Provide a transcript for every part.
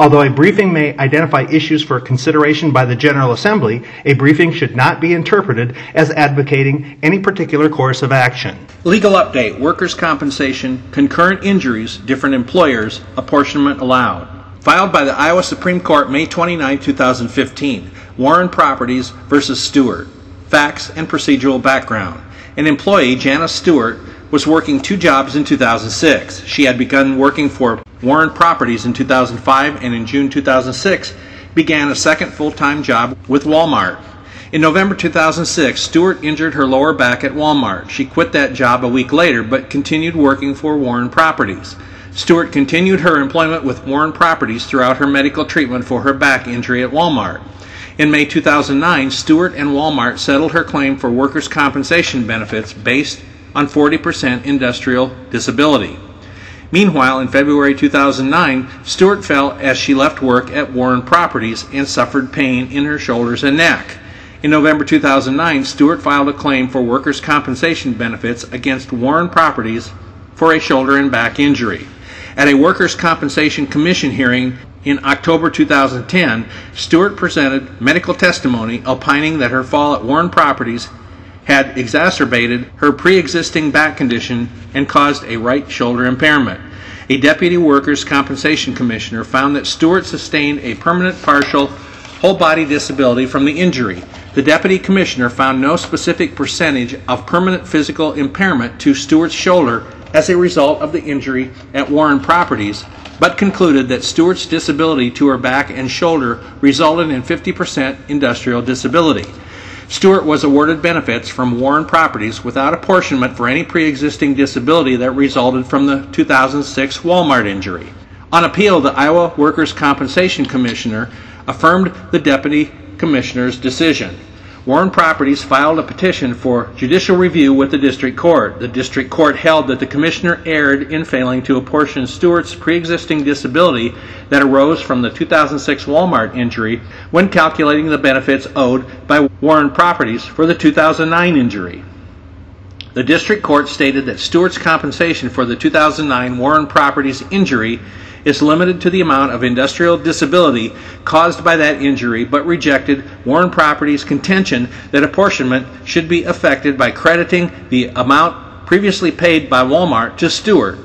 Although a briefing may identify issues for consideration by the General Assembly, a briefing should not be interpreted as advocating any particular course of action. Legal update, workers' compensation, concurrent injuries, different employers, apportionment allowed. Filed by the Iowa Supreme Court May 29, 2015. Warren Properties versus Stewart. Facts and procedural background. An employee, Janice Stewart, was working two jobs in 2006. She had begun working for Warren Properties in 2005 and in June 2006 began a second full-time job with Walmart. In November 2006, Stewart injured her lower back at Walmart. She quit that job a week later but continued working for Warren Properties. Stewart continued her employment with Warren Properties throughout her medical treatment for her back injury at Walmart. In May 2009, Stewart and Walmart settled her claim for workers' compensation benefits based on 40% industrial disability. Meanwhile, in February 2009, Stewart fell as she left work at Warren Properties and suffered pain in her shoulders and neck. In November 2009, Stewart filed a claim for workers' compensation benefits against Warren Properties for a shoulder and back injury. At a Workers' Compensation Commission hearing in October 2010, Stewart presented medical testimony opining that her fall at Warren Properties had exacerbated her pre existing back condition and caused a right shoulder impairment. A deputy workers' compensation commissioner found that Stewart sustained a permanent partial whole body disability from the injury. The deputy commissioner found no specific percentage of permanent physical impairment to Stewart's shoulder as a result of the injury at Warren Properties, but concluded that Stewart's disability to her back and shoulder resulted in 50% industrial disability. Stewart was awarded benefits from Warren Properties without apportionment for any pre existing disability that resulted from the 2006 Walmart injury. On appeal, the Iowa Workers' Compensation Commissioner affirmed the deputy commissioner's decision. Warren Properties filed a petition for judicial review with the district court. The district court held that the commissioner erred in failing to apportion Stewart's pre existing disability that arose from the 2006 Walmart injury when calculating the benefits owed by Warren Properties for the 2009 injury. The district court stated that Stewart's compensation for the 2009 Warren Properties injury is limited to the amount of industrial disability caused by that injury, but rejected Warren Properties' contention that apportionment should be affected by crediting the amount previously paid by Walmart to Stewart.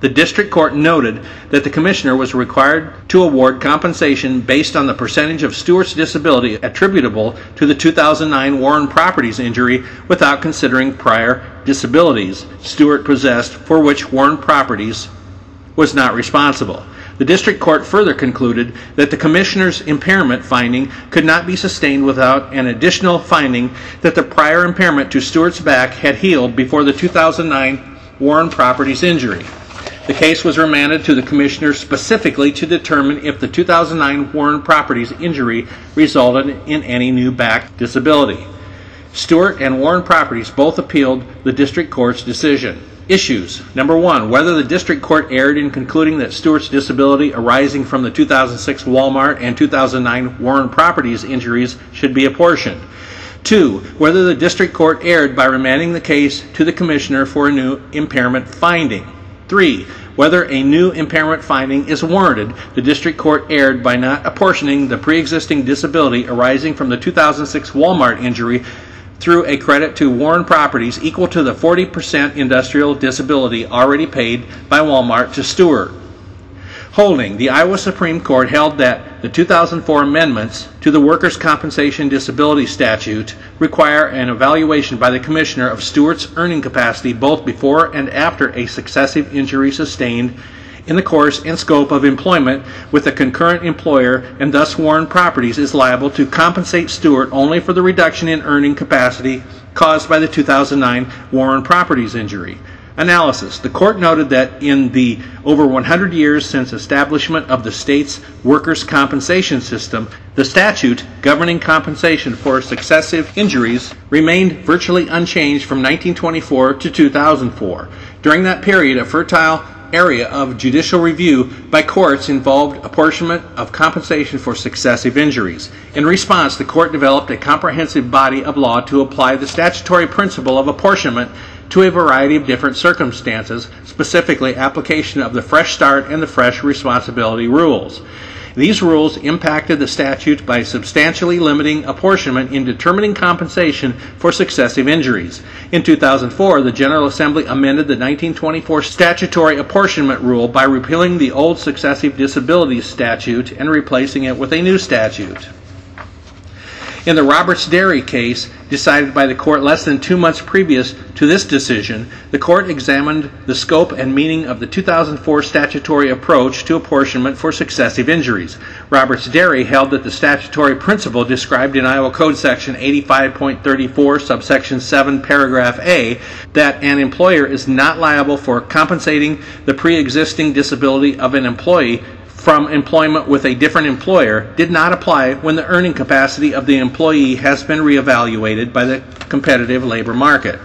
The district court noted that the commissioner was required to award compensation based on the percentage of Stewart's disability attributable to the 2009 Warren Properties injury without considering prior disabilities Stewart possessed for which Warren Properties was not responsible. The district court further concluded that the commissioner's impairment finding could not be sustained without an additional finding that the prior impairment to Stewart's back had healed before the 2009 Warren Properties injury. The case was remanded to the commissioner specifically to determine if the 2009 Warren Properties injury resulted in any new back disability. Stewart and Warren Properties both appealed the district court's decision. Issues. Number one, whether the district court erred in concluding that Stewart's disability arising from the 2006 Walmart and 2009 Warren Properties injuries should be apportioned. Two, whether the district court erred by remanding the case to the commissioner for a new impairment finding. Three, whether a new impairment finding is warranted. The district court erred by not apportioning the pre existing disability arising from the 2006 Walmart injury through a credit to Warren Properties equal to the 40% industrial disability already paid by Walmart to Stewart. Holding, the Iowa Supreme Court held that the 2004 amendments to the Workers' Compensation Disability Statute require an evaluation by the Commissioner of Stewart's earning capacity both before and after a successive injury sustained in the course and scope of employment with a concurrent employer, and thus Warren Properties is liable to compensate Stewart only for the reduction in earning capacity caused by the 2009 Warren Properties injury. Analysis. The court noted that in the over 100 years since establishment of the state's workers' compensation system, the statute governing compensation for successive injuries remained virtually unchanged from 1924 to 2004. During that period, a fertile area of judicial review by courts involved apportionment of compensation for successive injuries. In response, the court developed a comprehensive body of law to apply the statutory principle of apportionment to a variety of different circumstances, specifically application of the Fresh Start and the Fresh Responsibility rules. These rules impacted the statute by substantially limiting apportionment in determining compensation for successive injuries. In 2004, the General Assembly amended the 1924 statutory apportionment rule by repealing the old successive disability statute and replacing it with a new statute. In the Roberts Dairy case, decided by the court less than two months previous to this decision, the court examined the scope and meaning of the 2004 statutory approach to apportionment for successive injuries. Roberts Dairy held that the statutory principle described in Iowa Code Section 85.34, subsection 7, paragraph A, that an employer is not liable for compensating the pre existing disability of an employee from employment with a different employer did not apply when the earning capacity of the employee has been reevaluated by the competitive labor market.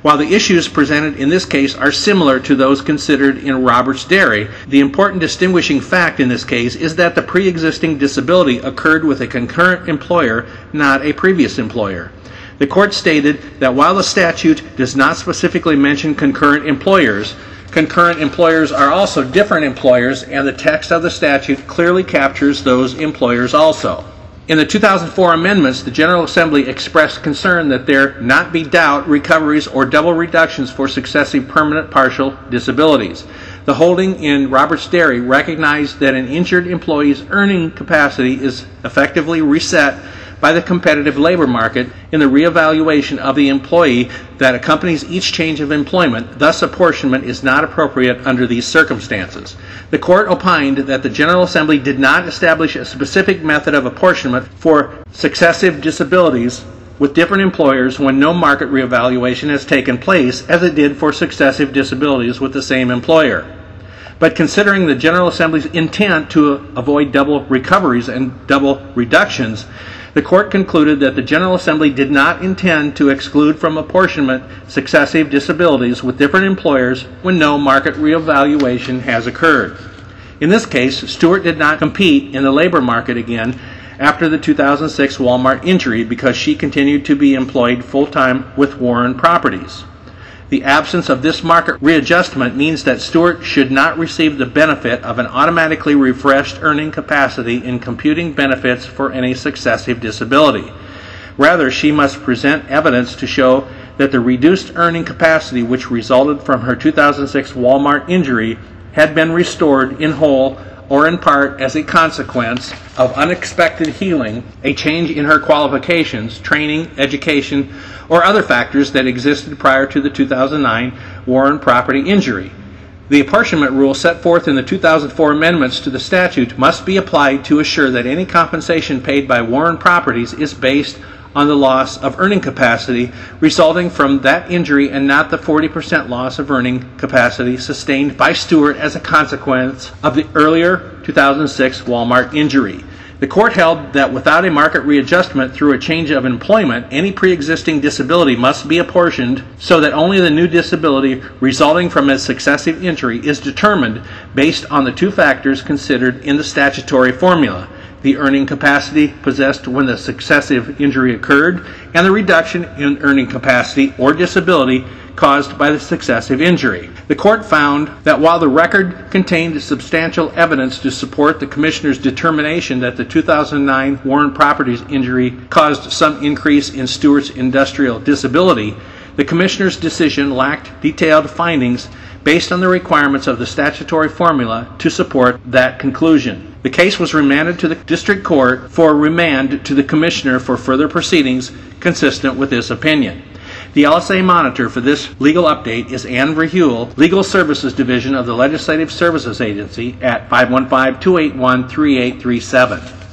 While the issues presented in this case are similar to those considered in Roberts Dairy, the important distinguishing fact in this case is that the pre existing disability occurred with a concurrent employer, not a previous employer. The court stated that while the statute does not specifically mention concurrent employers, concurrent employers are also different employers, and the text of the statute clearly captures those employers also. In the 2004 amendments, the General Assembly expressed concern that there not be doubt recoveries or double reductions for successive permanent partial disabilities. The holding in Roberts Dairy recognized that an injured employee's earning capacity is effectively reset by the competitive labor market in the reevaluation of the employee that accompanies each change of employment, thus apportionment is not appropriate under these circumstances. The court opined that the General Assembly did not establish a specific method of apportionment for successive disabilities with different employers when no market reevaluation has taken place, as it did for successive disabilities with the same employer. But considering the General Assembly's intent to avoid double recoveries and double reductions, the court concluded that the General Assembly did not intend to exclude from apportionment successive disabilities with different employers when no market reevaluation has occurred. In this case, Stewart did not compete in the labor market again after the 2006 Walmart injury because she continued to be employed full time with Warren Properties. The absence of this market readjustment means that Stewart should not receive the benefit of an automatically refreshed earning capacity in computing benefits for any successive disability. Rather, she must present evidence to show that the reduced earning capacity which resulted from her 2006 Walmart injury had been restored in whole or in part as a consequence of unexpected healing, a change in her qualifications, training, education, or other factors that existed prior to the 2009 Warren property injury. The apportionment rule set forth in the 2004 amendments to the statute must be applied to assure that any compensation paid by Warren Properties is based on the loss of earning capacity resulting from that injury and not the 40% loss of earning capacity sustained by Stewart as a consequence of the earlier 2006 Walmart injury. The court held that without a market readjustment through a change of employment, any pre existing disability must be apportioned so that only the new disability resulting from a successive injury is determined based on the two factors considered in the statutory formula the earning capacity possessed when the successive injury occurred, and the reduction in earning capacity or disability caused by the successive injury. The court found that while the record contained substantial evidence to support the Commissioner's determination that the 2009 Warren Properties injury caused some increase in Stewart's industrial disability, the Commissioner's decision lacked detailed findings based on the requirements of the statutory formula to support that conclusion. The case was remanded to the District Court for remand to the Commissioner for further proceedings consistent with this opinion. The LSA monitor for this legal update is Ann Ver Heul, Legal Services Division of the Legislative Services Agency at 515 281 3837.